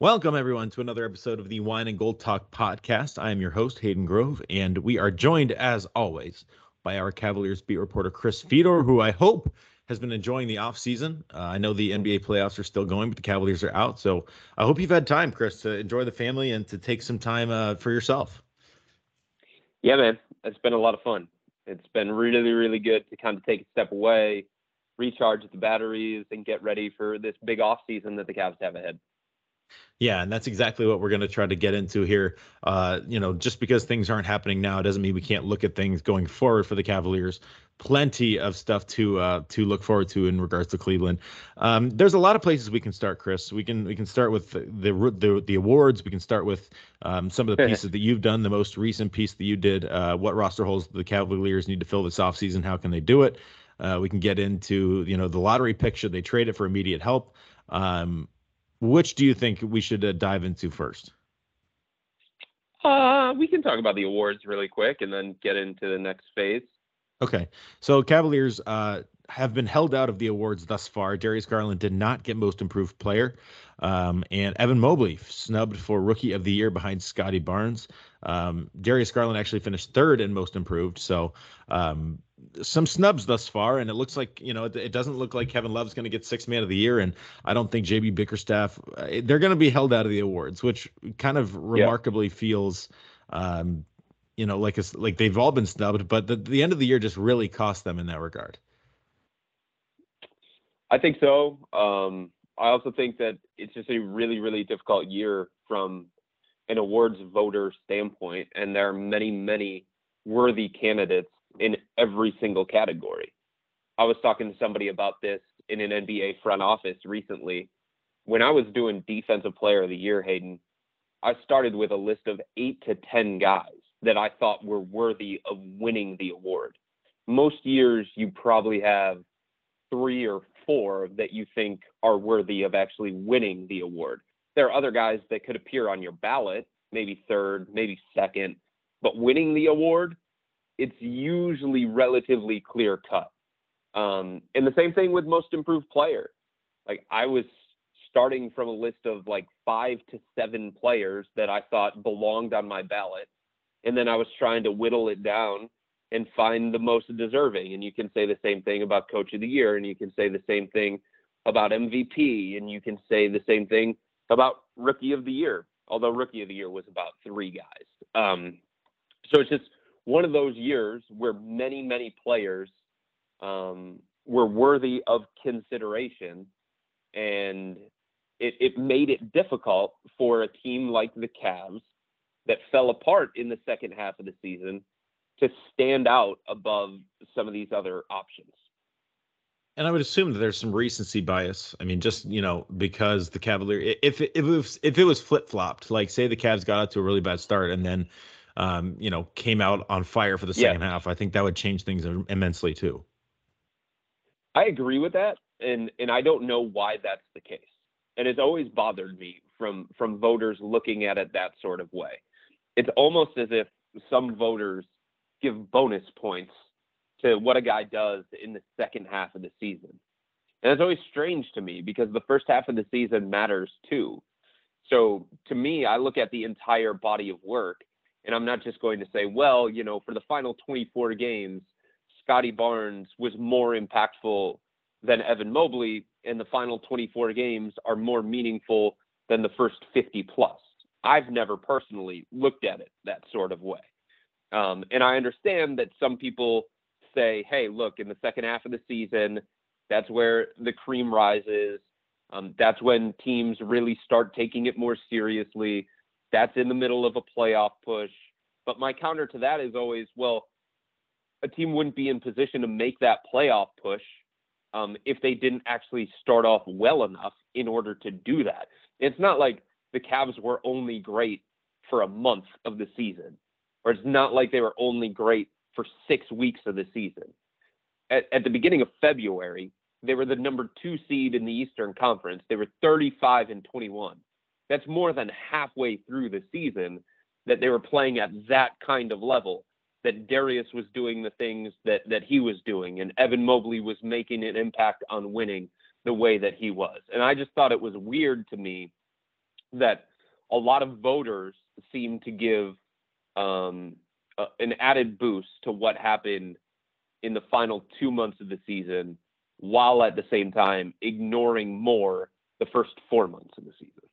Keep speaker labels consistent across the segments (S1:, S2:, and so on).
S1: Welcome, everyone, to another episode of the Wine and Gold Talk podcast. I am your host, Hayden Grove, and we are joined, as always, by our Cavaliers beat reporter, Chris Fedor, who I hope has been enjoying the offseason. Uh, I know the NBA playoffs are still going, but the Cavaliers are out. So I hope you've had time, Chris, to enjoy the family and to take some time uh, for yourself.
S2: Yeah, man, it's been a lot of fun. It's been really, really good to kind of take a step away, recharge the batteries, and get ready for this big off season that the Cavs have ahead.
S1: Yeah, and that's exactly what we're going to try to get into here. Uh, you know, just because things aren't happening now doesn't mean we can't look at things going forward for the Cavaliers. Plenty of stuff to uh, to look forward to in regards to Cleveland. Um, there's a lot of places we can start, Chris. We can we can start with the the, the awards. We can start with um, some of the pieces that you've done. The most recent piece that you did. Uh, what roster holes the Cavaliers need to fill this offseason? How can they do it? Uh, we can get into you know the lottery picture. They trade it for immediate help? Um, which do you think we should uh, dive into first?
S2: Uh, we can talk about the awards really quick and then get into the next phase.
S1: Okay. So Cavaliers uh, have been held out of the awards thus far. Darius Garland did not get most improved player. Um, and Evan Mobley snubbed for rookie of the year behind Scottie Barnes. Um, Darius Garland actually finished third in most improved. So um, some snubs thus far, and it looks like you know it, it doesn't look like Kevin Love's going to get six man of the year, and I don't think JB Bickerstaff uh, they're going to be held out of the awards, which kind of remarkably yeah. feels. Um, you know, like it's like they've all been snubbed, but the, the end of the year just really cost them in that regard.
S2: I think so. Um, I also think that it's just a really, really difficult year from an awards voter standpoint, and there are many, many worthy candidates in every single category. I was talking to somebody about this in an NBA front office recently. When I was doing Defensive Player of the Year, Hayden, I started with a list of eight to 10 guys that I thought were worthy of winning the award. Most years, you probably have three or four that you think are worthy of actually winning the award. There are other guys that could appear on your ballot, maybe third, maybe second, but winning the award, it's usually relatively clear cut. Um, and the same thing with most improved player. Like I was starting from a list of like five to seven players that I thought belonged on my ballot. And then I was trying to whittle it down and find the most deserving. And you can say the same thing about coach of the year, and you can say the same thing about MVP, and you can say the same thing about rookie of the year, although rookie of the year was about three guys. Um, so it's just one of those years where many, many players um, were worthy of consideration, and it, it made it difficult for a team like the Cavs that fell apart in the second half of the season to stand out above some of these other options.
S1: And I would assume that there's some recency bias. I mean, just you know, because the Cavalier, if if it was if it was flip flopped, like say the Cavs got out to a really bad start and then, um, you know, came out on fire for the second yeah. half, I think that would change things immensely too.
S2: I agree with that, and and I don't know why that's the case. And it's always bothered me from from voters looking at it that sort of way. It's almost as if some voters give bonus points to what a guy does in the second half of the season. And it's always strange to me because the first half of the season matters too. So to me, I look at the entire body of work And I'm not just going to say, well, you know, for the final 24 games, Scottie Barnes was more impactful than Evan Mobley, and the final 24 games are more meaningful than the first 50 plus. I've never personally looked at it that sort of way. Um, and I understand that some people say, hey, look, in the second half of the season, that's where the cream rises. Um, that's when teams really start taking it more seriously. That's in the middle of a playoff push. But my counter to that is always, well, a team wouldn't be in position to make that playoff push um, if they didn't actually start off well enough in order to do that. It's not like the Cavs were only great for a month of the season, or it's not like they were only great for six weeks of the season. At, at the beginning of February, they were the number two seed in the Eastern Conference. They were 35 and 21. That's more than halfway through the season that they were playing at that kind of level. That Darius was doing the things that that he was doing, and Evan Mobley was making an impact on winning the way that he was. And I just thought it was weird to me that a lot of voters seem to give um, uh, an added boost to what happened in the final two months of the season, while at the same time ignoring more the first four months of the season.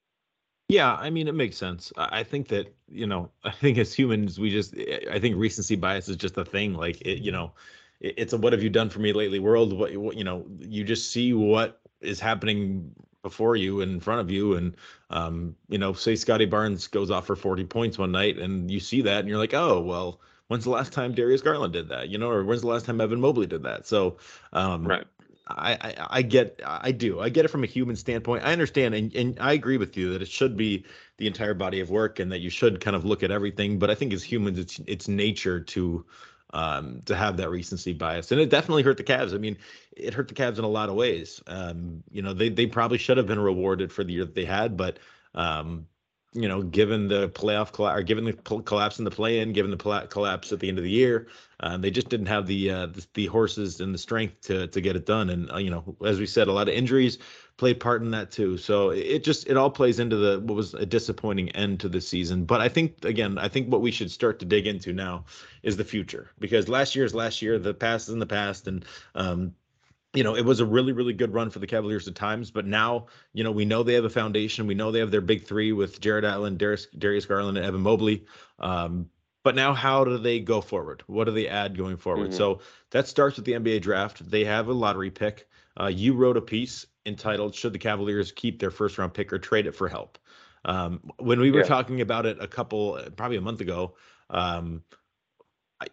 S1: Yeah, I mean, it makes sense. I think that, you know, I think as humans, we just, I think recency bias is just a thing. Like, it, you know, it's a what have you done for me lately world. What, what, you know, you just see what is happening before you and in front of you. And, um, you know, say Scottie Barnes goes off for 40 points one night and you see that and you're like, oh, well, when's the last time Darius Garland did that? You know, or when's the last time Evan Mobley did that? So, um,
S2: right.
S1: I, I, get I do I get it from a human standpoint. I understand and, and I agree with you that it should be the entire body of work and that you should kind of look at everything. But I think as humans, it's it's nature to um, to have that recency bias, and it definitely hurt the Cavs. I mean, it hurt the Cavs in a lot of ways. Um, you know, they they probably should have been rewarded for the year that they had, but um, you know, given the playoff collapse, or given the collapse in the play-in, given the collapse at the end of the year, uh, they just didn't have the, uh, the, the horses and the strength to to get it done. And uh, you know, as we said, a lot of injuries played part in that too. So it just it all plays into the what was a disappointing end to the season. But I think again, I think what we should start to dig into now is the future because last year is last year. The past is in the past, and um, you know, it was a really, really good run for the Cavaliers at times, but now, you know, we know they have a foundation. We know they have their big three with Jarrett Allen, Darius, Darius Garland, and Evan Mobley. Um, but now, how do they go forward? What do they add going forward? Mm-hmm. So that starts with the NBA draft. They have a lottery pick. Uh, you wrote a piece entitled "Should the Cavaliers keep their first round pick or trade it for help?" Um, when we were yeah. talking about it a couple, probably a month ago, um,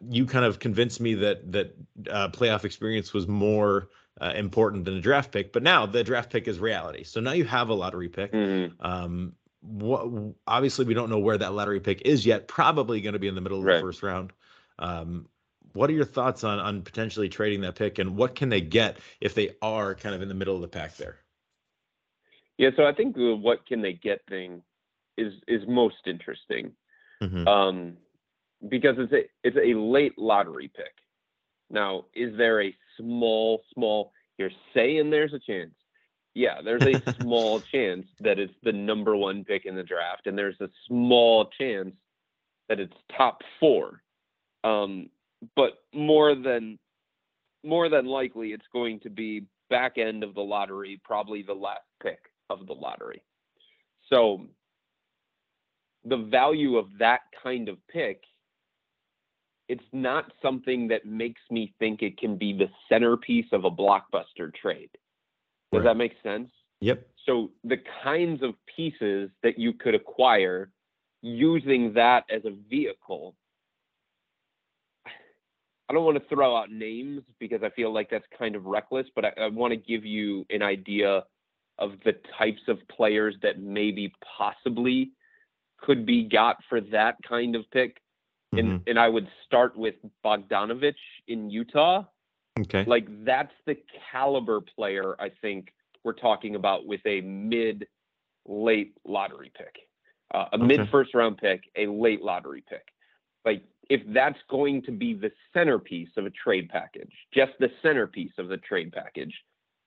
S1: you kind of convinced me that that uh, playoff experience was more uh, important than a draft pick. But now the draft pick is reality. So now you have a lottery pick. Mm-hmm. Um, what, obviously, we don't know where that lottery pick is yet. Probably going to be in the middle of right. the first round. Um, what are your thoughts on on potentially trading that pick, and what can they get if they are kind of in the middle of the pack there?
S2: Yeah, so I think the what can they get thing is is most interesting, mm-hmm. um, because it's a it's a late lottery pick. Now, is there a small, small, you're saying there's a chance. Yeah, there's a small chance that it's the number one pick in the draft, and there's a small chance that it's top four. Um, but more than more than likely, it's going to be back end of the lottery, probably the last pick of the lottery. So the value of that kind of pick it's not something that makes me think it can be the centerpiece of a blockbuster trade. Does right. that make sense?
S1: Yep.
S2: So the kinds of pieces that you could acquire using that as a vehicle. I don't want to throw out names because I feel like that's kind of reckless, but I, I want to give you an idea of the types of players that maybe possibly could be got for that kind of pick mm-hmm. and I would start with Bogdanovich in Utah.
S1: Okay.
S2: Like that's the caliber player I think we're talking about with a mid late lottery pick. Uh, a okay. mid first round pick, a late lottery pick. Like if that's going to be the centerpiece of a trade package, just the centerpiece of the trade package,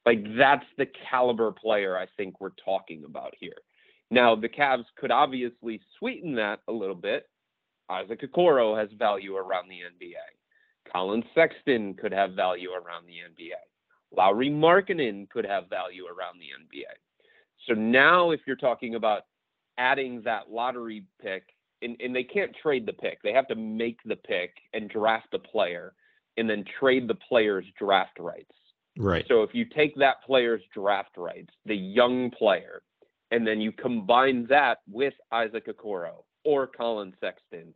S2: like that's the caliber player I think we're talking about here. Now, the Cavs could obviously sweeten that a little bit Isaac Okoro has value around the NBA. Collin Sexton could have value around the NBA. Lauri Markkanen could have value around the NBA. So now, if you're talking about adding that lottery pick, and, and they can't trade the pick, they have to make the pick and draft a player and then trade the player's draft rights.
S1: Right.
S2: So if you take that player's draft rights, the young player, and then you combine that with Isaac Okoro or Collin Sexton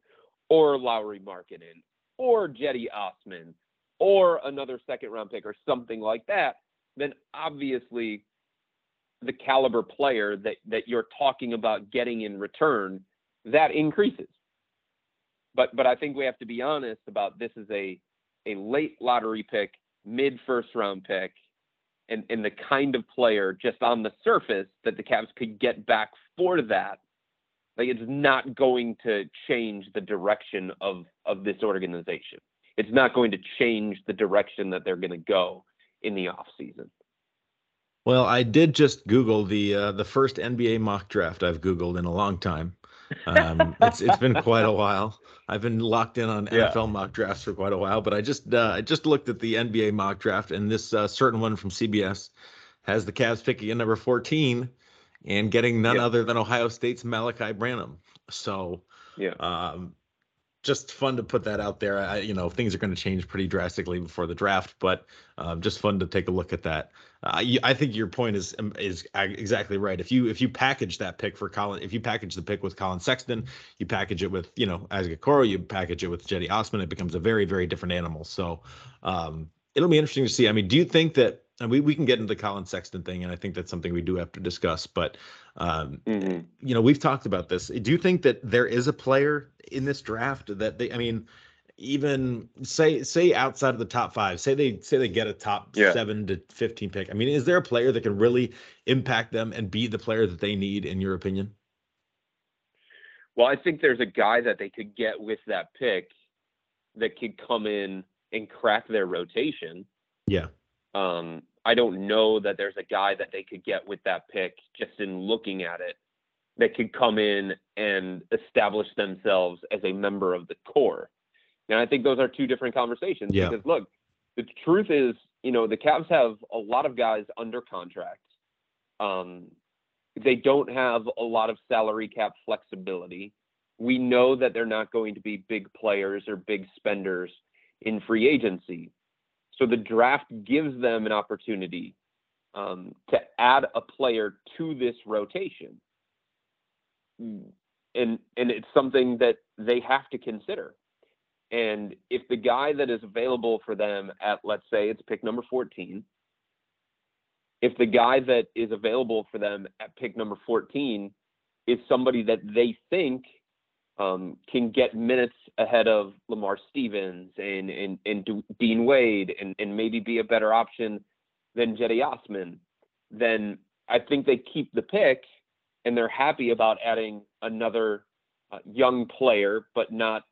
S2: or Lauri Markkanen or Cedi Osman or another second round pick or something like that, then obviously the caliber player that, that you're talking about getting in return, that increases. But but I think we have to be honest about this is a a late lottery pick, mid first round pick, and, and the kind of player just on the surface that the Cavs could get back for that. Like it's not going to change the direction of of this organization. It's not going to change the direction that they're going to go in the off season.
S1: Well, I did just Google the uh, the first NBA mock draft I've Googled in a long time. Um, it's it's been quite a while. I've been locked in on
S2: Yeah.
S1: NFL mock drafts for quite a while, but I just uh, I just looked at the NBA mock draft, and this uh, certain one from CBS has the Cavs picking at number 14 and getting none other than Ohio State's Malaki Branham. So
S2: Yeah.
S1: um, just fun to put that out there. I, you know, things are going to change pretty drastically before the draft, but um, just fun to take a look at that. Uh, you, I think your point is um, is exactly right. If you if you package that pick for Collin, if you package the pick with Collin Sexton, you package it with you know Isaac Okoro, you package it with Cedi Osman, it becomes a very very different animal. So um, it'll be interesting to see. I mean, do you think that? And we, we can get into the Collin Sexton thing, and I think that's something we do have to discuss. But um,
S2: Mhm.
S1: you know, we've talked about this. Do you think that there is a player in this draft that they? I mean, even say say outside of the top five, say they say they get a top
S2: Yeah.
S1: seven to fifteen pick. I mean, is there a player that can really impact them and be the player that they need, in your opinion?
S2: Well, I think there's a guy that they could get with that pick that could come in and crack their rotation.
S1: Yeah.
S2: Um, I don't know that there's a guy that they could get with that pick just in looking at it that could come in and establish themselves as a member of the core. And I think those are two different conversations
S1: Yeah.
S2: because look, the truth is, you know, the Cavs have a lot of guys under contract. Um, they don't have a lot of salary cap flexibility. We know that they're not going to be big players or big spenders in free agency. So the draft gives them an opportunity um, to add a player to this rotation. And and it's something that they have to consider. And if the guy that is available for them at let's say it's pick number 14, if the guy that is available for them at pick number 14 is somebody that they think um, can get minutes ahead of Lamar Stevens and and, and Dean Wade and, and maybe be a better option than Cedi Osman, then I think they keep the pick and they're happy about adding another uh, young player, but not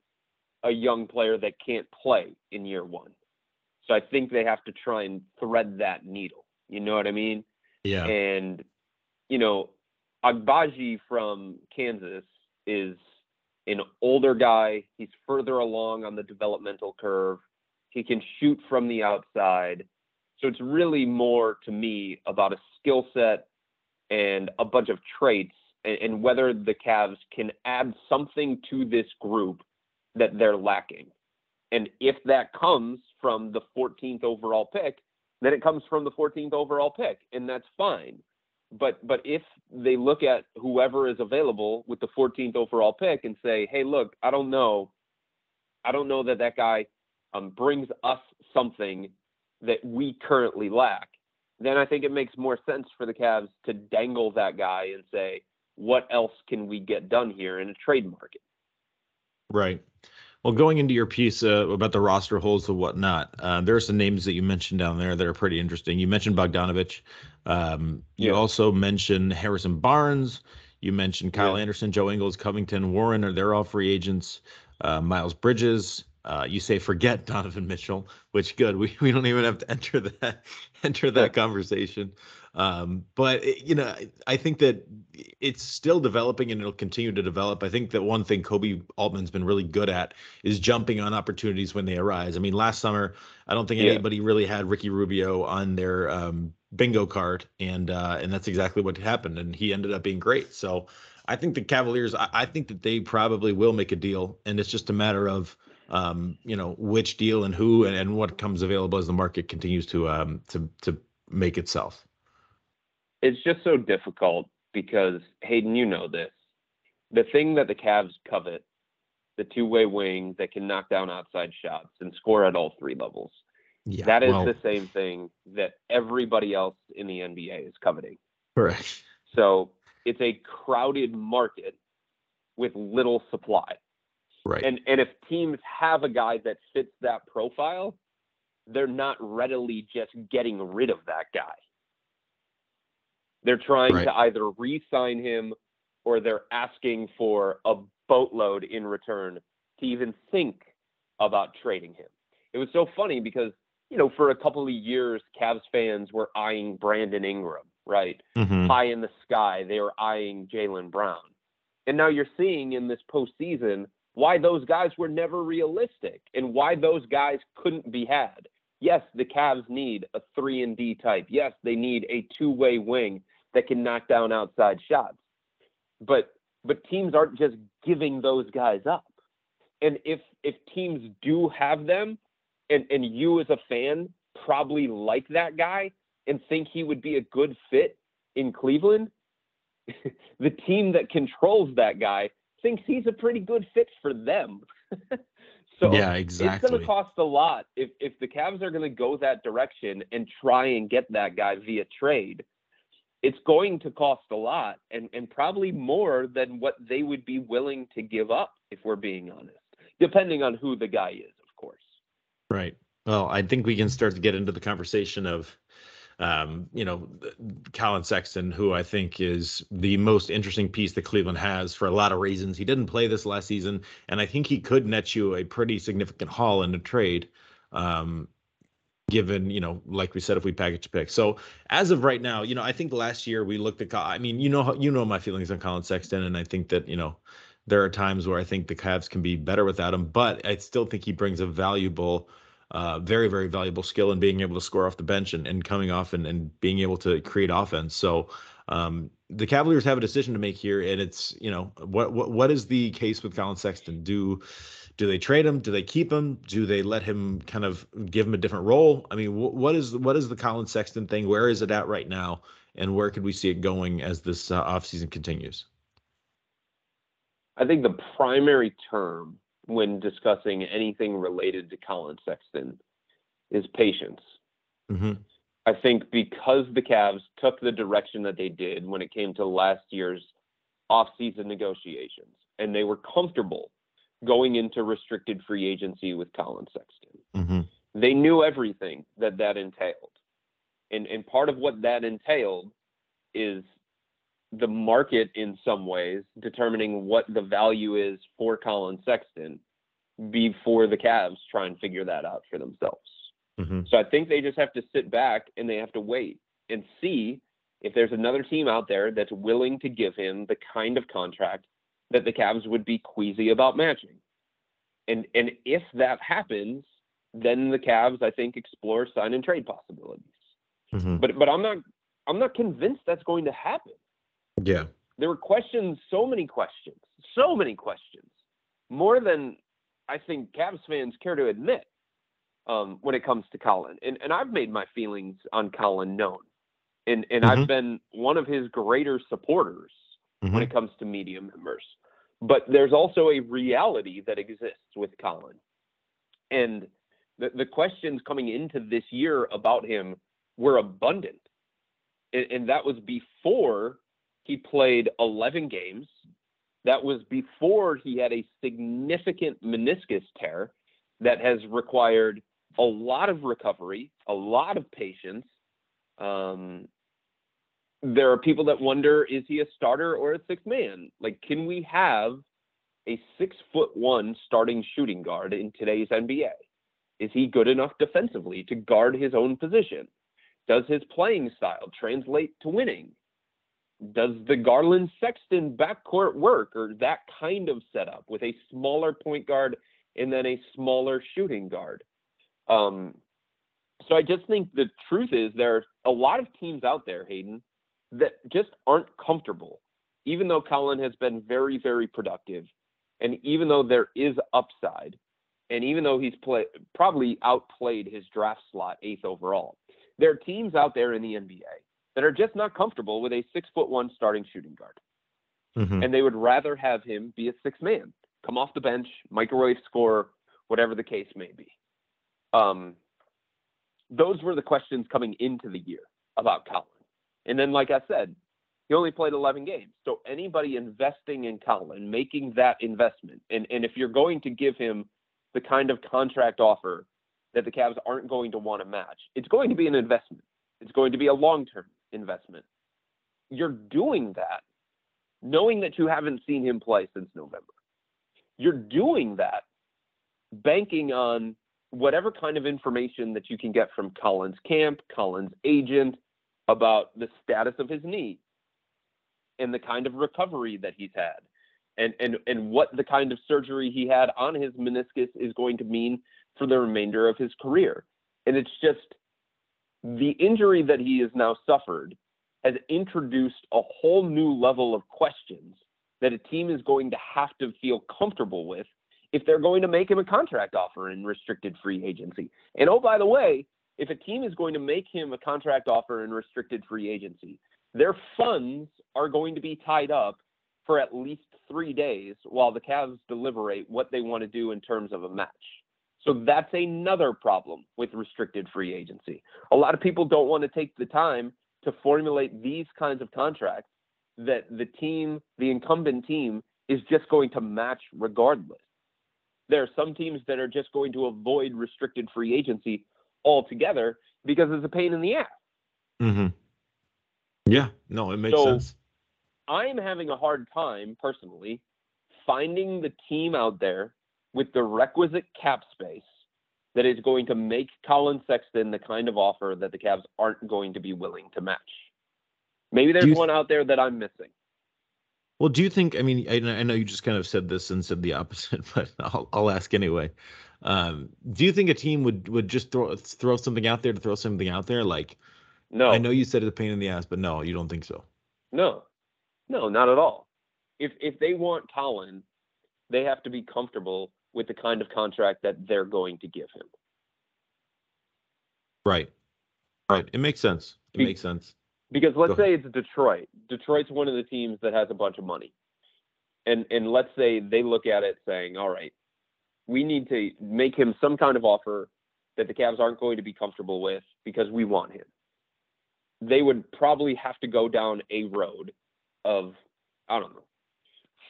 S2: a young player that can't play in year one. So I think they have to try and thread that needle. You know what I mean?
S1: Yeah.
S2: And, you know, Agbaji from Kansas is an older guy. He's further along on the developmental curve. He can shoot from the outside. So it's really more to me about a skill set and a bunch of traits and, and whether the Cavs can add something to this group that they're lacking. And if that comes from the 14th overall pick, then it comes from the 14th overall pick, and that's fine. But but if they look at whoever is available with the 14th overall pick and say, hey, look, I don't know, I don't know that that guy um, brings us something that we currently lack, then I think it makes more sense for the Cavs to dangle that guy and say, what else can we get done here in a trade market?
S1: Right. Well, going into your piece uh, about the roster holes and whatnot, uh, there are some names that you mentioned down there that are pretty interesting. You mentioned Bogdanovich. Um, you
S2: Yeah.
S1: also mentioned Harrison Barnes. You mentioned Kyle
S2: Yeah.
S1: Anderson, Joe Ingles, Covington, Warren. Are they're all free agents? Uh, Miles Bridges. Uh, you say forget Donovan Mitchell, which good. We we don't even have to enter that enter that conversation. Um, but it, you know, I, I think that it's still developing and it'll continue to develop. I think that one thing Koby Altman's been really good at is jumping on opportunities when they arise. I mean, last summer, I don't think
S2: Yeah.
S1: anybody really had Ricky Rubio on their um, bingo card, and uh, and that's exactly what happened. And he ended up being great. So I think the Cavaliers, I, I think that they probably will make a deal, and it's just a matter of um, you know which deal and who and, and what comes available as the market continues to um, to to make itself.
S2: It's just so difficult because Hayden, you know this. The thing that the Cavs covet, the two-way wing that can knock down outside shots and score at all three levels.
S1: Yeah,
S2: that is
S1: well,
S2: the same thing that everybody else in the NBA is coveting.
S1: correct.
S2: So it's a crowded market with little supply.
S1: Right.
S2: And and if teams have a guy that fits that profile, they're not readily just getting rid of that guy. They're trying
S1: Right.
S2: to either re-sign him or they're asking for a boatload in return to even think about trading him. It was so funny because, you know, for a couple of years, Cavs fans were eyeing Brandon Ingram, right?
S1: Mhm.
S2: high in the sky. They were eyeing Jaylen Brown. And now you're seeing in this postseason why those guys were never realistic and why those guys couldn't be had. Yes, the Cavs need a three and D type. Yes, they need a two-way wing that can knock down outside shots. But but teams aren't just giving those guys up. And if if teams do have them and, and you as a fan probably like that guy and think he would be a good fit in Cleveland, the team that controls that guy thinks he's a pretty good fit for them. so
S1: yeah, exactly.
S2: it's going to cost a lot if if the Cavs are going to go that direction and try and get that guy via trade. It's going to cost a lot and and probably more than what they would be willing to give up if we're being honest. Depending on who the guy is, of course.
S1: Right. Well, I think we can start to get into the conversation of, um, you know, Collin Sexton, who I think is the most interesting piece that Cleveland has for a lot of reasons. He didn't play this last season, and I think he could net you a pretty significant haul in a trade, um, given, you know, like we said, if we package a pick. So as of right now, you know, I think last year we looked at, I mean, you know, you know my feelings on Collin Sexton, and I think that, you know, there are times where I think the Cavs can be better without him, but I still think he brings a valuable uh, very, very valuable skill in being able to score off the bench and, and coming off and, and being able to create offense. So um, the Cavaliers have a decision to make here, and it's you know what what what is the case with Collin Sexton? Do do they trade him? Do they keep him? Do they let him kind of give him a different role? I mean, wh- what is what is the Collin Sexton thing? Where is it at right now? And where could we see it going as this uh, offseason continues?
S2: I think the primary term when discussing anything related to Collin Sexton is patience.
S1: Mm-hmm.
S2: I think because the Cavs took the direction that they did when it came to last year's offseason negotiations, and they were comfortable going into restricted free agency with Collin Sexton.
S1: Mm-hmm.
S2: They knew everything that that entailed. And, and part of what that entailed is the market in some ways determining what the value is for Collin Sexton before the Cavs try and figure that out for themselves.
S1: Mm-hmm.
S2: So I think they just have to sit back and they have to wait and see if there's another team out there that's willing to give him the kind of contract that the Cavs would be queasy about matching. And and if that happens, then the Cavs I think explore sign and trade possibilities.
S1: Mm-hmm.
S2: But but I'm not I'm not convinced that's going to happen.
S1: Yeah.
S2: There were questions, so many questions, so many questions, more than I think Cavs fans care to admit um, when it comes to Collin. And and I've made my feelings on Collin known, and and
S1: Mhm.
S2: I've been one of his greater supporters when
S1: Mhm.
S2: it comes to media members. But there's also a reality that exists with Collin. And the, the questions coming into this year about him were abundant. And, and that was before he played 11 games. That was before he had a significant meniscus tear that has required a lot of recovery, a lot of patience. Um, there are people that wonder is he a starter or a sixth man? Like, can we have a six foot one starting shooting guard in today's NBA? Is he good enough defensively to guard his own position? Does his playing style translate to winning? Does the Garland Sexton backcourt work or that kind of setup with a smaller point guard and then a smaller shooting guard? Um, so I just think the truth is there are a lot of teams out there, Hayden, that just aren't comfortable, even though Collin has been very, very productive. And even though there is upside, and even though he's play, probably outplayed his draft slot eighth overall, there are teams out there in the NBA that are just not comfortable with a six foot one starting shooting guard.
S1: Mhm.
S2: And they would rather have him be a six man, come off the bench, microwave score, whatever the case may be. Um, those were the questions coming into the year about Collin. And then, like I said, he only played 11 games. So anybody investing in Collin, making that investment, and, and if you're going to give him the kind of contract offer that the Cavs aren't going to want to match, it's going to be an investment. It's going to be a long-term investment. You're doing that knowing that you haven't seen him play since November. You're doing that banking on whatever kind of information that you can get from Collins camp, Collins agent about the status of his knee and the kind of recovery that he's had and and and what the kind of surgery he had on his meniscus is going to mean for the remainder of his career. And it's just the injury that he has now suffered has introduced a whole new level of questions that a team is going to have to feel comfortable with if they're going to make him a contract offer in restricted free agency. And oh, by the way, if a team is going to make him a contract offer in restricted free agency, their funds are going to be tied up for at least three days while the Cavs deliberate what they want to do in terms of a match. So that's another problem with restricted free agency. A lot of people don't want to take the time to formulate these kinds of contracts that the team, the incumbent team, is just going to match regardless. There are some teams that are just going to avoid restricted free agency altogether because it's a pain in the ass.
S1: Mm-hmm. Yeah, no, it makes
S2: So-
S1: sense.
S2: I'm having a hard time personally finding the team out there with the requisite cap space that is going to make Collin Sexton the kind of offer that the Cavs aren't going to be willing to match. Maybe there's
S1: you-
S2: one out there that I'm missing.
S1: Well, do you think? I mean, I, I know you just kind of said this and said the opposite, but I'll, I'll ask anyway. Um, do you think a team would would just throw throw something out there to throw something out there? Like,
S2: No,
S1: I know you said it's a pain in the ass, but no, you don't think so.
S2: no, no, not at all. If if they want Collin, they have to be comfortable with the kind of contract that they're going to give him.
S1: Right. Right. It makes sense. It
S2: Be-
S1: makes sense.
S2: Because let's say it's Detroit. Detroit's one of the teams that has a bunch of money. And and let's say they look at it saying, "All right, we need to make him some kind of offer that the Cavs aren't going to be comfortable with because we want him." They would probably have to go down a road of I don't know,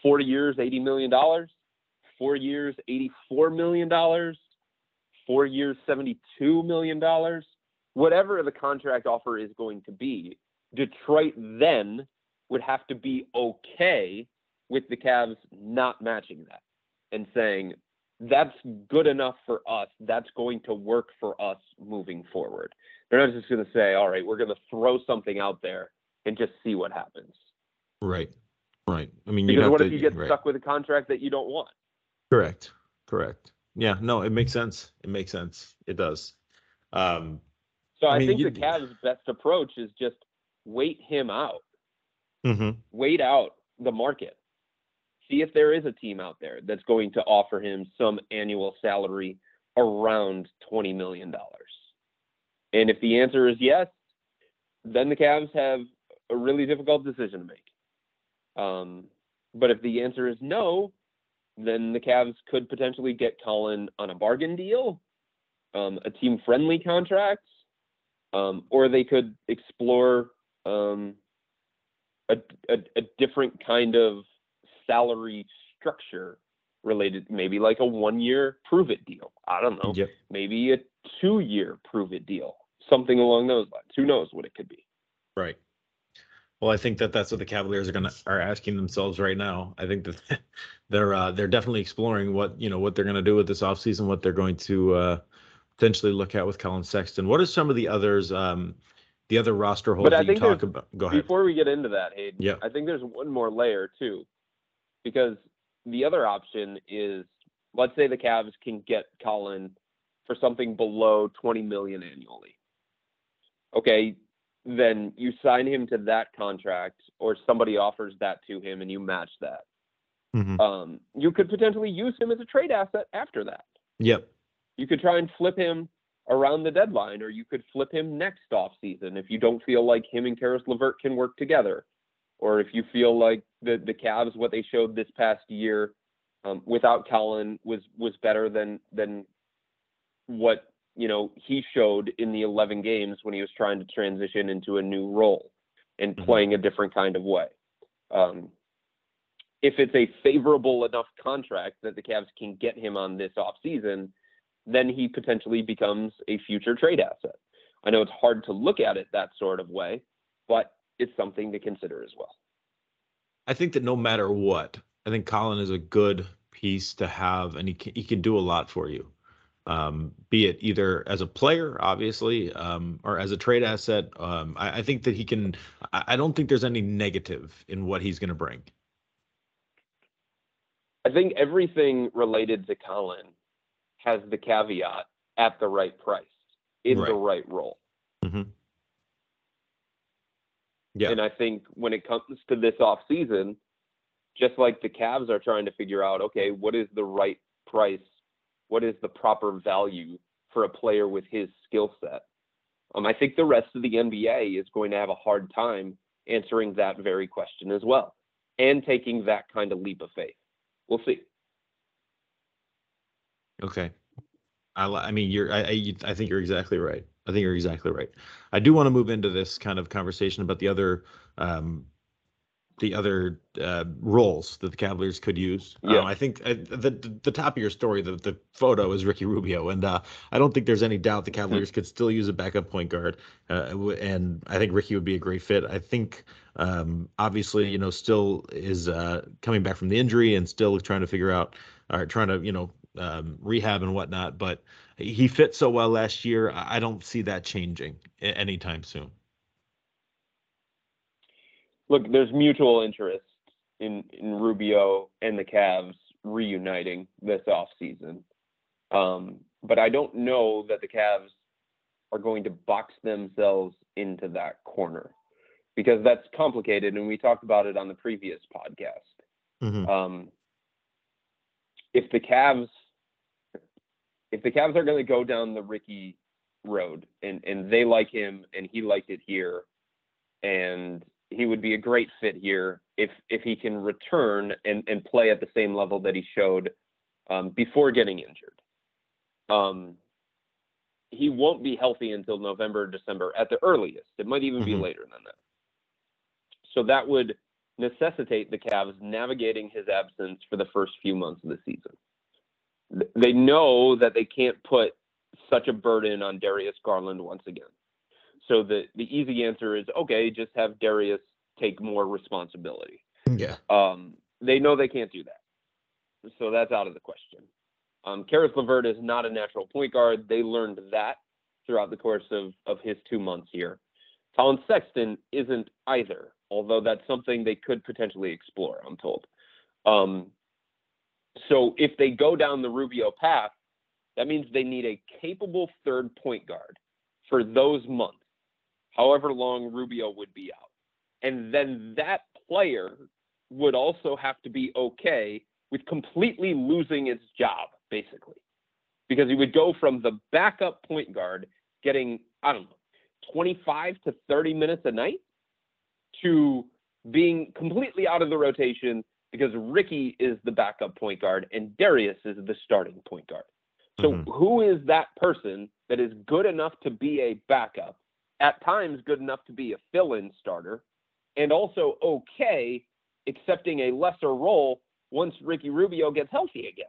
S2: 40 years, 80 million dollars, 4 years, 84 million dollars, 4 years, 72 million dollars whatever the contract offer is going to be, Detroit then would have to be okay with the Cavs not matching that and saying, that's good enough for us. That's going to work for us moving forward. They're not just going to say, all right, we're going to throw something out there and just see what happens.
S1: Right. Right. I mean, you
S2: Because what
S1: to,
S2: if you get
S1: right.
S2: stuck with a contract that you don't want?
S1: Correct. Correct. Yeah. No, it makes sense. It makes sense. It does. Um.
S2: So
S1: I
S2: I,
S1: mean,
S2: think
S1: you-
S2: the Cavs' best approach is just wait him out.
S1: mhm.
S2: wait out the market. See if there is a team out there that's going to offer him some annual salary around $20 million. And if the answer is yes, then the Cavs have a really difficult decision to make. Um, but if the answer is no, then the Cavs could potentially get Collin on a bargain deal, um, a team friendly contract, um, or they could explore um, a, a, a different kind of salary structure related, maybe like a one year prove it deal. I don't know.
S1: Yep.
S2: Maybe a two year prove it deal, something along those lines. Who knows what it could be?
S1: Right. Well, I think that that's what the Cavaliers are gonna are asking themselves right now. I think that they're uh, they're definitely exploring what you know what they're gonna do with this offseason, what they're going to uh, potentially look at with Collin Sexton. What are some of the others? Um, the other roster holes that you talk about. Go ahead.
S2: Before we get into that, Hayden,
S1: Yeah.
S2: I think there's one more layer too, because the other option is, let's say the Cavs can get Collin for something below 20 million annually. Okay, then you sign him to that contract, or somebody offers that to him, and you match that.
S1: Mhm.
S2: Um, you could potentially use him as a trade asset after that.
S1: Yep.
S2: You could try and flip him around the deadline, or you could flip him next off season if you don't feel like him and Caris LeVert can work together, or if you feel like the the Cavs what they showed this past year um, without Collin was was better than than what you know he showed in the 11 games when he was trying to transition into a new role and
S1: Mhm.
S2: playing a different kind of way. Um, if it's a favorable enough contract that the Cavs can get him on this offseason, then he potentially becomes a future trade asset. I know it's hard to look at it that sort of way, but it's something to consider as well.
S1: I think that no matter what, I think Collin is a good piece to have, and he can, he can do a lot for you. Um, be it either as a player, obviously, um, or as a trade asset. Um, I, I think that he can. I, I don't think there's any negative in what he's going to bring.
S2: I think everything related to Collin has the caveat at the right price in the
S1: Right.
S2: right role.
S1: Yeah.
S2: And I think when it comes to this off season, just like the Cavs are trying to figure out, okay, what is the right price? What is the proper value for a player with his skill set? Um, I think the rest of the NBA is going to have a hard time answering that very question as well and taking that kind of leap of faith. We'll see.
S1: Okay. I, I mean, you're, I, I, I think you're exactly right. I think you're exactly right. I do want to move into this kind of conversation about the other, um, the other uh, roles that the Cavaliers could use. Um,
S2: Yeah.
S1: I think uh, the, the top of your story, the the photo is Ricky Rubio, and uh, I don't think there's any doubt the Cavaliers could still use a backup point guard, uh, and I think Ricky would be a great fit. I think um, obviously, you know, still is uh, coming back from the injury and still trying to figure out, or trying to, you know, um, rehab and whatnot. But he fit so well last year. I don't see that changing anytime soon.
S2: Look, there's mutual interest in, in Rubio and the Cavs reuniting this offseason. Um, but I don't know that the Cavs are going to box themselves into that corner because that's complicated. And we talked about it on the previous podcast.
S1: Mhm.
S2: Um, if the Cavs, if the Cavs are going to go down the Ricky road and, and they like him and he liked it here and he would be a great fit here if if he can return and, and play at the same level that he showed um, before getting injured. Um, he won't be healthy until November, December at the earliest. It might even be
S1: Mhm.
S2: later than that. So that would necessitate the Cavs navigating his absence for the first few months of the season. Th- They know that they can't put such a burden on Darius Garland once again. So the the easy answer is okay, just have Darius take more responsibility.
S1: Yeah.
S2: Um, they know they can't do that, so that's out of the question. Um, Caris LeVert is not a natural point guard. They learned that throughout the course of of his two months here. Collin Sexton isn't either, although that's something they could potentially explore. I'm told. Um, so if they go down the Rubio path, that means they need a capable third point guard for those months, however long Rubio would be out. And then that player would also have to be okay with completely losing its job, basically, because he would go from the backup point guard getting, I don't know, 25 to 30 minutes a night to being completely out of the rotation because Ricky is the backup point guard and Darius is the starting point guard. So
S1: Mhm.
S2: who is that person that is good enough to be a backup, at times good enough to be a fill-in starter, and also okay accepting a lesser role once Ricky Rubio gets healthy again?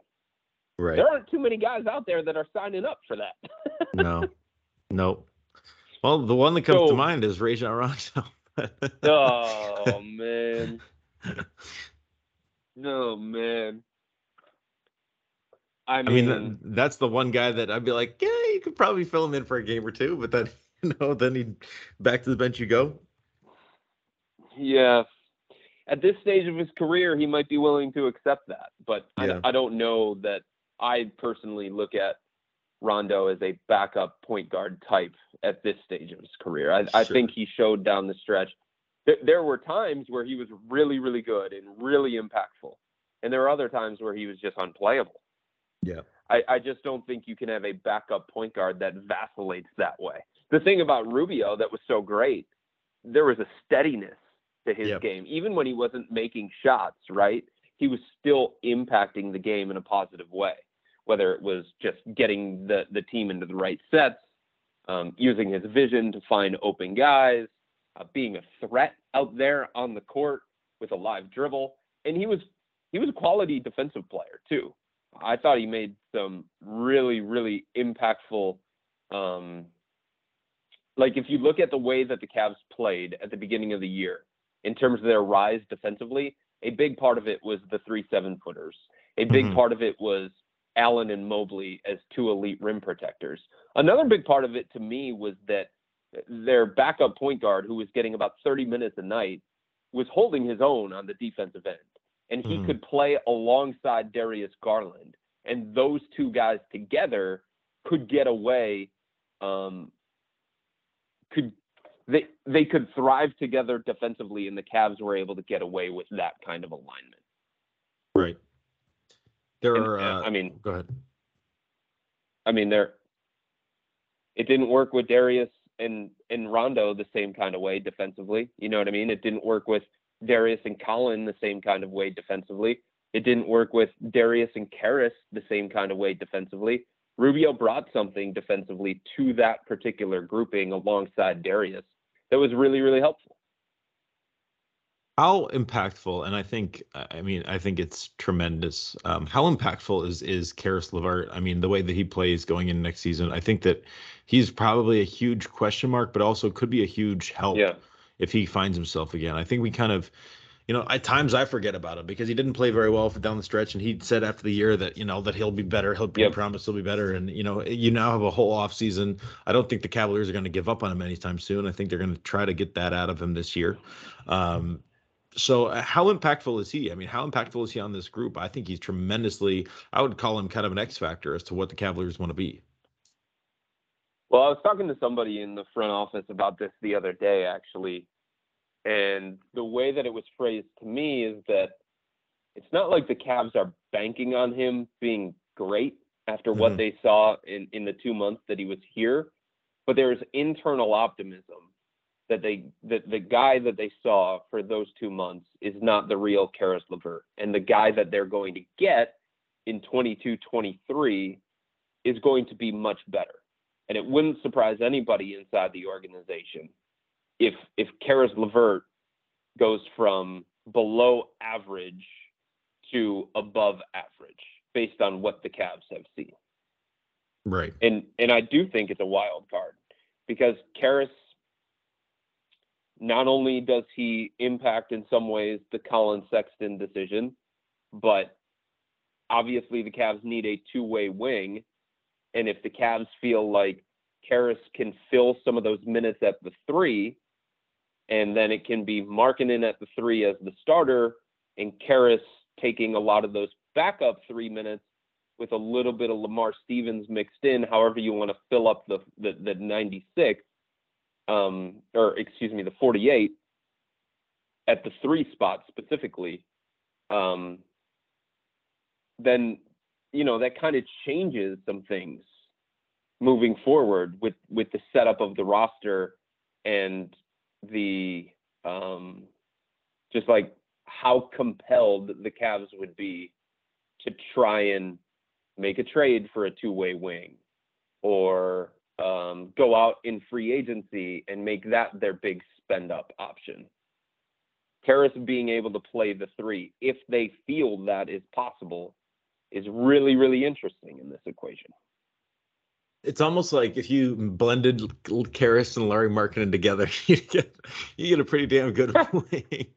S1: Right.
S2: There aren't too many guys out there that are signing up for that.
S1: no. Nope. Well, the one that comes to mind is Rajon Rondo.
S2: oh man. No man. I
S1: I
S2: mean,
S1: mean, that's the one guy that I'd be like, yeah, you could probably fill him in for a game or two, but then you know, then he back to the bench you go.
S2: Yeah. At this stage of his career, he might be willing to accept that, but
S1: Yeah.
S2: I, I don't know that I personally look at Rondo as a backup point guard type at this stage of his career. I, I think he showed down the stretch. Th- there were times where he was really, really good and really impactful, and there were other times where he was just unplayable.
S1: Yeah.
S2: I, I just don't think you can have a backup point guard that vacillates that way. The thing about Rubio that was so great, there was a steadiness to his
S1: Yep.
S2: game. Even when he wasn't making shots, right? He was still impacting the game in a positive way, whether it was just getting the, the team into the right sets, um, using his vision to find open guys, uh, being a threat out there on the court with a live dribble. And he was he was a quality defensive player too. I thought he made some really, really impactful. Um, like if you look at the way that the Cavs played at the beginning of the year, in terms of their rise defensively, a big part of it was the three seven footers. A big
S1: Mhm.
S2: part of it was Allen and Mobley as two elite rim protectors. Another big part of it to me was that their backup point guard, who was getting about 30 minutes a night, was holding his own on the defensive end. And he
S1: Mhm.
S2: could play alongside Darius Garland. And those two guys together could get away, um, could they they could thrive together defensively, and the Cavs were able to get away with that kind of alignment.
S1: Right. There
S2: And,
S1: are.
S2: Uh, I mean,
S1: go ahead.
S2: I mean, there. It didn't work with Darius and and Rondo the same kind of way defensively. You know what I mean? It didn't work with Darius and Collin the same kind of way defensively. It didn't work with Darius and Caris the same kind of way defensively. Rubio brought something defensively to that particular grouping alongside Darius that was really really helpful.
S1: How impactful, and I think, I mean, I think it's tremendous. Um, how impactful is is Caris LeVert? I mean, the way that he plays going into next season, I think that he's probably a huge question mark, but also could be a huge help
S2: Yeah.
S1: if he finds himself again. I think we kind of, you know, at times I forget about him because he didn't play very well for down the stretch, and he said after the year that you know that he'll be better. He'll be
S2: Yep.
S1: promised he'll be better, and you know, you now have a whole off season. I don't think the Cavaliers are going to give up on him anytime soon. I think they're going to try to get that out of him this year. Um, so uh, how impactful is he? I mean, how impactful is he on this group? I think he's tremendously. I would call him kind of an X factor as to what the Cavaliers want to be.
S2: Well, I was talking to somebody in the front office about this the other day, actually. And the way that it was phrased to me is that it's not like the Cavs are banking on him being great after what
S1: Mhm.
S2: they saw in, in the two months that he was here, but there's internal optimism that they that the guy that they saw for those two months is not the real Caris LeVert. And the guy that they're going to get in 22 23 is going to be much better. And it wouldn't surprise anybody inside the organization if if Caris LeVert goes from below average to above average based on what the Cavs have seen.
S1: Right.
S2: And and I do think it's a wild card because Caris not only does he impact in some ways the Collin Sexton decision, but obviously the Cavs need a two-way wing. And if the Cavs feel like Caris can fill some of those minutes at the three, and then it can be Markkanen at the three as the starter, and Caris taking a lot of those backup three minutes with a little bit of Lamar Stevens mixed in, however you want to fill up the the, the 96, um, or excuse me, the 48 at the three spot specifically, um, then you know that kind of changes some things moving forward with with the setup of the roster and the um, just like how compelled the Cavs would be to try and make a trade for a two-way wing or um, go out in free agency and make that their big spend up option. Caris being able to play the three, if they feel that is possible, is really, really interesting in this equation.
S1: It's almost like if you blended Caris and Lauri Markkanen together, you get you get a pretty damn good wing.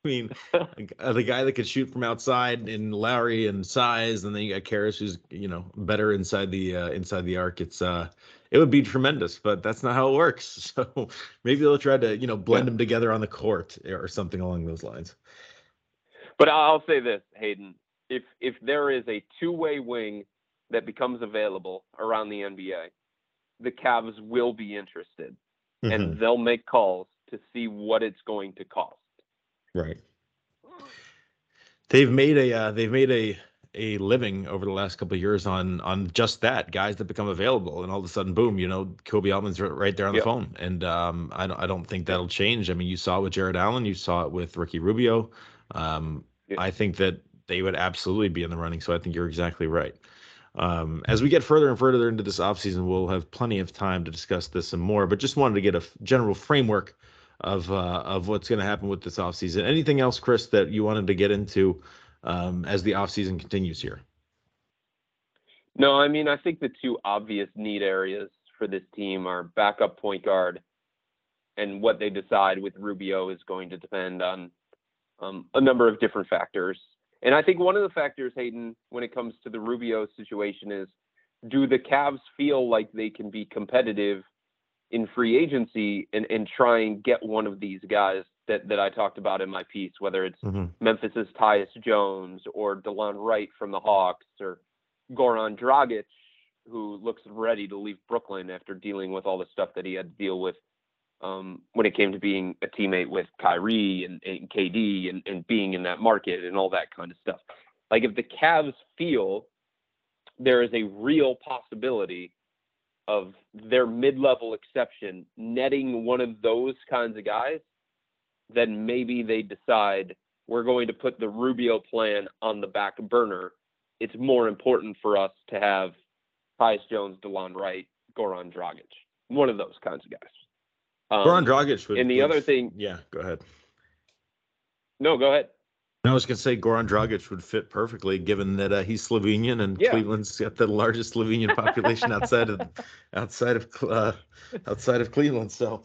S1: I mean, the guy that could shoot from outside in Lauri and size, and then you got Caris, who's you know better inside the uh, inside the arc. It's uh, it would be tremendous, but that's not how it works. So maybe they'll try to you know blend
S2: Yeah.
S1: them together on the court or something along those lines.
S2: But I'll say this, Hayden: if if there is a two-way wing that becomes available around the NBA, the Cavs will be interested,
S1: Mhm.
S2: and they'll make calls to see what it's going to cost.
S1: Right. They've made a uh, they've made a a living over the last couple of years on on just that guys that become available and all of a sudden boom you know Koby Altman's right there on the
S2: Yep.
S1: phone and um I don't I don't think that'll change I mean you saw it with Jarrett Allen you saw it with Ricky Rubio um
S2: Yeah.
S1: I think that they would absolutely be in the running so I think you're exactly right um as we get further and further into this offseason we'll have plenty of time to discuss this and more but just wanted to get a f- general framework of uh, of what's going to happen with this offseason. Anything else, Chris, that you wanted to get into um, as the offseason continues here?
S2: No, I mean I think the two obvious need areas for this team are backup point guard, and what they decide with Rubio is going to depend on um, a number of different factors. And I think one of the factors, Hayden, when it comes to the Rubio situation is, do the Cavs feel like they can be competitive in free agency and, and try and get one of these guys that, that I talked about in my piece, whether it's Memphis's Tyus Jones or Delon Wright from the Hawks or Goran Dragic, who looks ready to leave Brooklyn after dealing with all the stuff that he had to deal with um, when it came to being a teammate with Kyrie and, and KD and, and being in that market and all that kind of stuff. Like if the Cavs feel there is a real possibility of their mid-level exception netting one of those kinds of guys, then maybe they decide we're going to put the Rubio plan on the back burner. It's more important for us to have Tyus Jones, Delon Wright, Goran Dragic, one of those kinds of guys. Um,
S1: Goran Dragic would.
S2: and the
S1: would
S2: other thing-
S1: yeah, go ahead.
S2: No, go ahead.
S1: I was going to say Goran Dragic would fit perfectly, given that uh, he's Slovenian and
S2: Yeah.
S1: Cleveland's got the largest Slovenian population outside of outside of uh, outside of Cleveland. So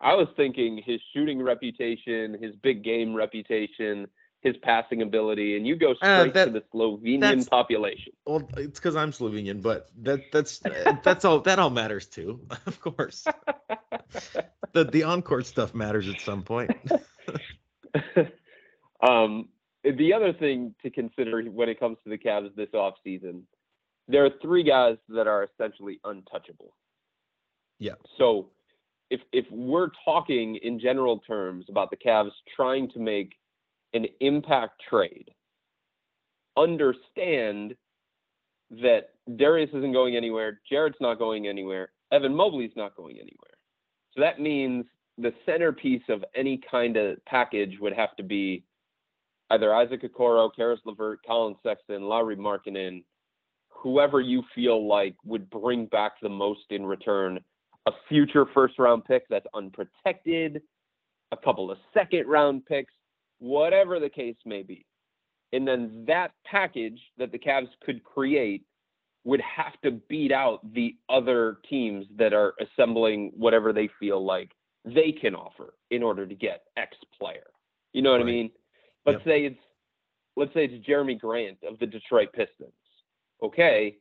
S2: I was thinking his shooting reputation, his big game reputation, his passing ability, and you go straight
S1: Uh, that-
S2: to the Slovenian population.
S1: well, it's because I'm Slovenian, but that that's that's all that all matters too, of course. the the encore stuff matters at some point.
S2: Um, the other thing to consider when it comes to the Cavs this offseason, there are three guys that are essentially untouchable.
S1: Yeah.
S2: So if if we're talking in general terms about the Cavs trying to make an impact trade, understand that Darius isn't going anywhere, Jarrett's not going anywhere, Evan Mobley's not going anywhere. So that means the centerpiece of any kind of package would have to be either Isaac Okoro, Caris LeVert, Collin Sexton, Lauri Markkanen, whoever you feel like would bring back the most in return. A future first round pick that's unprotected, a couple of second round picks, whatever the case may be. And then that package that the Cavs could create would have to beat out the other teams that are assembling whatever they feel like they can offer in order to get X player. You know what
S1: Right.
S2: I mean? Let's
S1: Yep.
S2: say it's let's say it's Jerami Grant of the Detroit Pistons. Okay,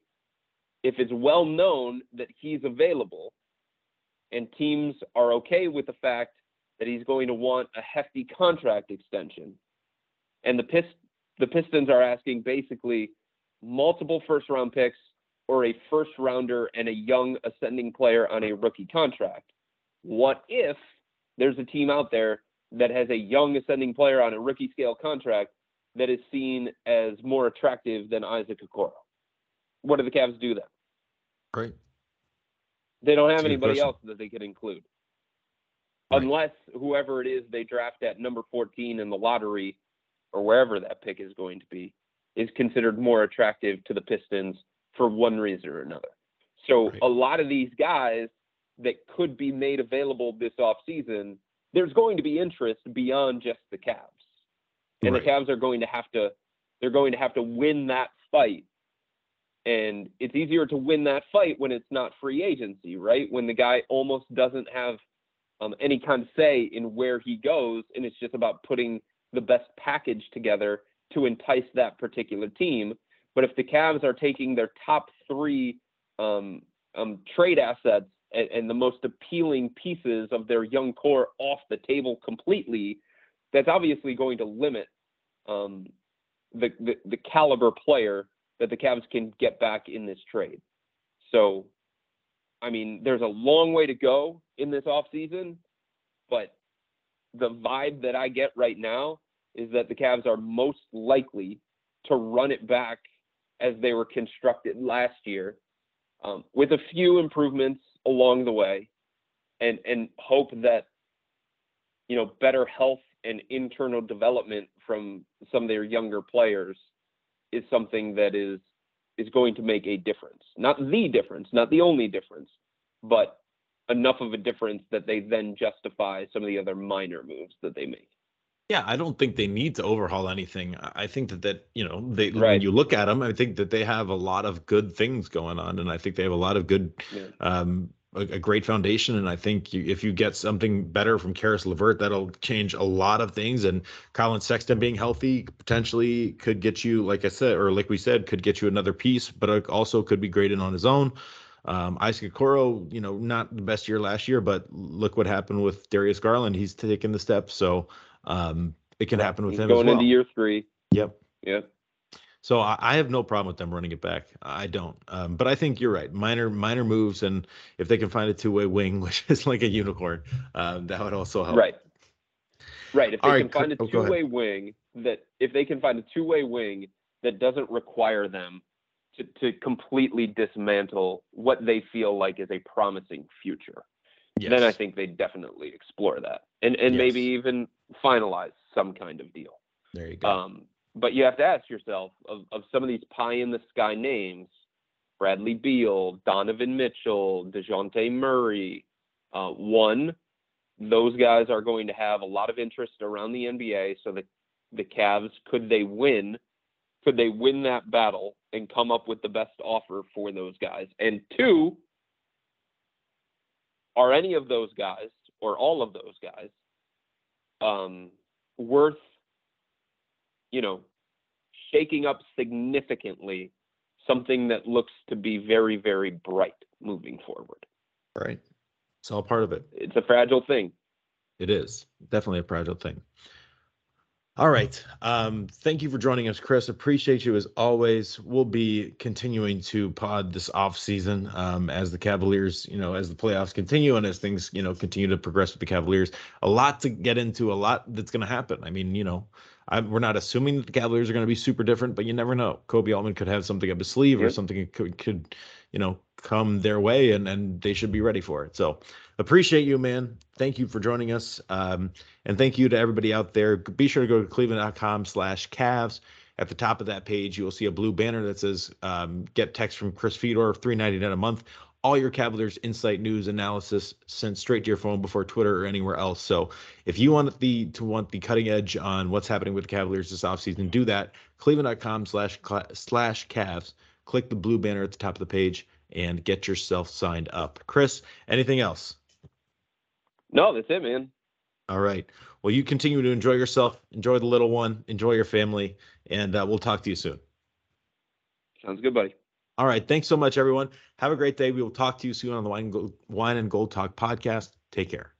S2: if it's well known that he's available and teams are okay with the fact that he's going to want a hefty contract extension and the Pist- the Pistons are asking basically multiple first round picks or a first rounder and a young ascending player on a rookie contract. What if there's a team out there that has a young ascending player on a rookie scale contract that is seen as more attractive than Isaac Okoro? What do the Cavs do then?
S1: Great.
S2: They don't have
S1: That's
S2: anybody else that they could include.
S1: Right.
S2: Unless whoever it is they draft at number 14 in the lottery or wherever that pick is going to be is considered more attractive to the Pistons for one reason or another. So
S1: Right.
S2: a lot of these guys that could be made available this offseason, there's going to be interest beyond just the Cavs. And
S1: Right.
S2: the Cavs are going to have to they're going to have to win that fight. And it's easier to win that fight when it's not free agency, right? When the guy almost doesn't have um, any kind of say in where he goes, and it's just about putting the best package together to entice that particular team. But if the Cavs are taking their top three um, um, trade assets and, and, the most appealing pieces of their young core off the table completely, that's obviously going to limit um, the, the, the caliber player that the Cavs can get back in this trade. So, I mean, there's a long way to go in this offseason, but the vibe that I get right now is that the Cavs are most likely to run it back as they were constructed last year, um, with a few improvements along the way, and and hope that you know better health and internal development from some of their younger players is something that is is going to make a difference. Not the difference, not the only difference, but enough of a difference that they then justify some of the other minor moves that they make.
S1: Yeah, I don't think they need to overhaul anything. I think that that you know they
S2: right.
S1: when you look at them, I think that they have a lot of good things going on, and I think they have a lot of good,
S2: yeah.
S1: um, a, a, great foundation. And I think you, if you get something better from Caris LeVert, that'll change a lot of things. And Collin Sexton being healthy potentially could get you, like I said, or like we said, could get you another piece, but also could be great in on his own. Um, Isaac Okoro, you know, not the best year last year, but look what happened with Darius Garland. He's taken the steps. So um, it can happen with
S2: He's
S1: him
S2: going
S1: well.
S2: into year three.
S1: Yep.
S2: Yep.
S1: So I, I, have no problem with them running it back. I don't. Um, but I think you're right. Minor minor moves, and if they can find a two way wing, which is like a unicorn, um, that would also help.
S2: Right. Right. If they
S1: All
S2: can
S1: right,
S2: find a
S1: oh,
S2: two way wing that if they can find a two way wing that doesn't require them to, to completely dismantle what they feel like is a promising future
S1: yes.
S2: then I think they definitely explore that and and
S1: Yes.
S2: maybe even finalize some kind of deal.
S1: there you go.
S2: Um, but you have to ask yourself of, of some of these pie in the sky names, Bradley Beal, Donovan Mitchell, Dejounte Murray, uh, one, those guys are going to have a lot of interest around the NBA. So the, the Cavs, could they win? Could they win that battle and come up with the best offer for those guys? And two, are any of those guys or all of those guys um, worth, you know, shaking up significantly something that looks to be very, very bright moving forward?
S1: right. It's all part of it.
S2: It's a fragile thing.
S1: It is definitely a fragile thing. All right. Um, thank you for joining us, Chris. Appreciate you as always. We'll be continuing to pod this off season um, as the Cavaliers, you know, as the playoffs continue and as things, you know, continue to progress with the Cavaliers. A lot to get into, a lot that's going to happen. I mean, you know, I, we're not assuming that the Cavaliers are going to be super different, but you never know. Koby Altman could have something up his sleeve or something could, could, you know, come their way and and they should be ready for it. So appreciate you, man. Thank you for joining us. Um, and thank you to everybody out there. Be sure to go to cleveland.com slash Cavs. At the top of that page, you will see a blue banner that says um, get text from Chris Fedor, three ninety nine a month. All your Cavaliers insight, news, analysis sent straight to your phone before Twitter or anywhere else. So if you want the to want the cutting edge on what's happening with the Cavaliers this offseason, do that. Cleveland.com slash slash Cavs. Click the blue banner at the top of the page and get yourself signed up. Chris, anything else?
S2: No, that's it, man.
S1: All right. Well, you continue to enjoy yourself, enjoy the little one, enjoy your family, and uh, we'll talk to you soon.
S2: Sounds good, buddy.
S1: All right. Thanks so much, everyone. Have a great day. We will talk to you soon on the Wine and Gold, Wine and Gold Talk podcast. Take care.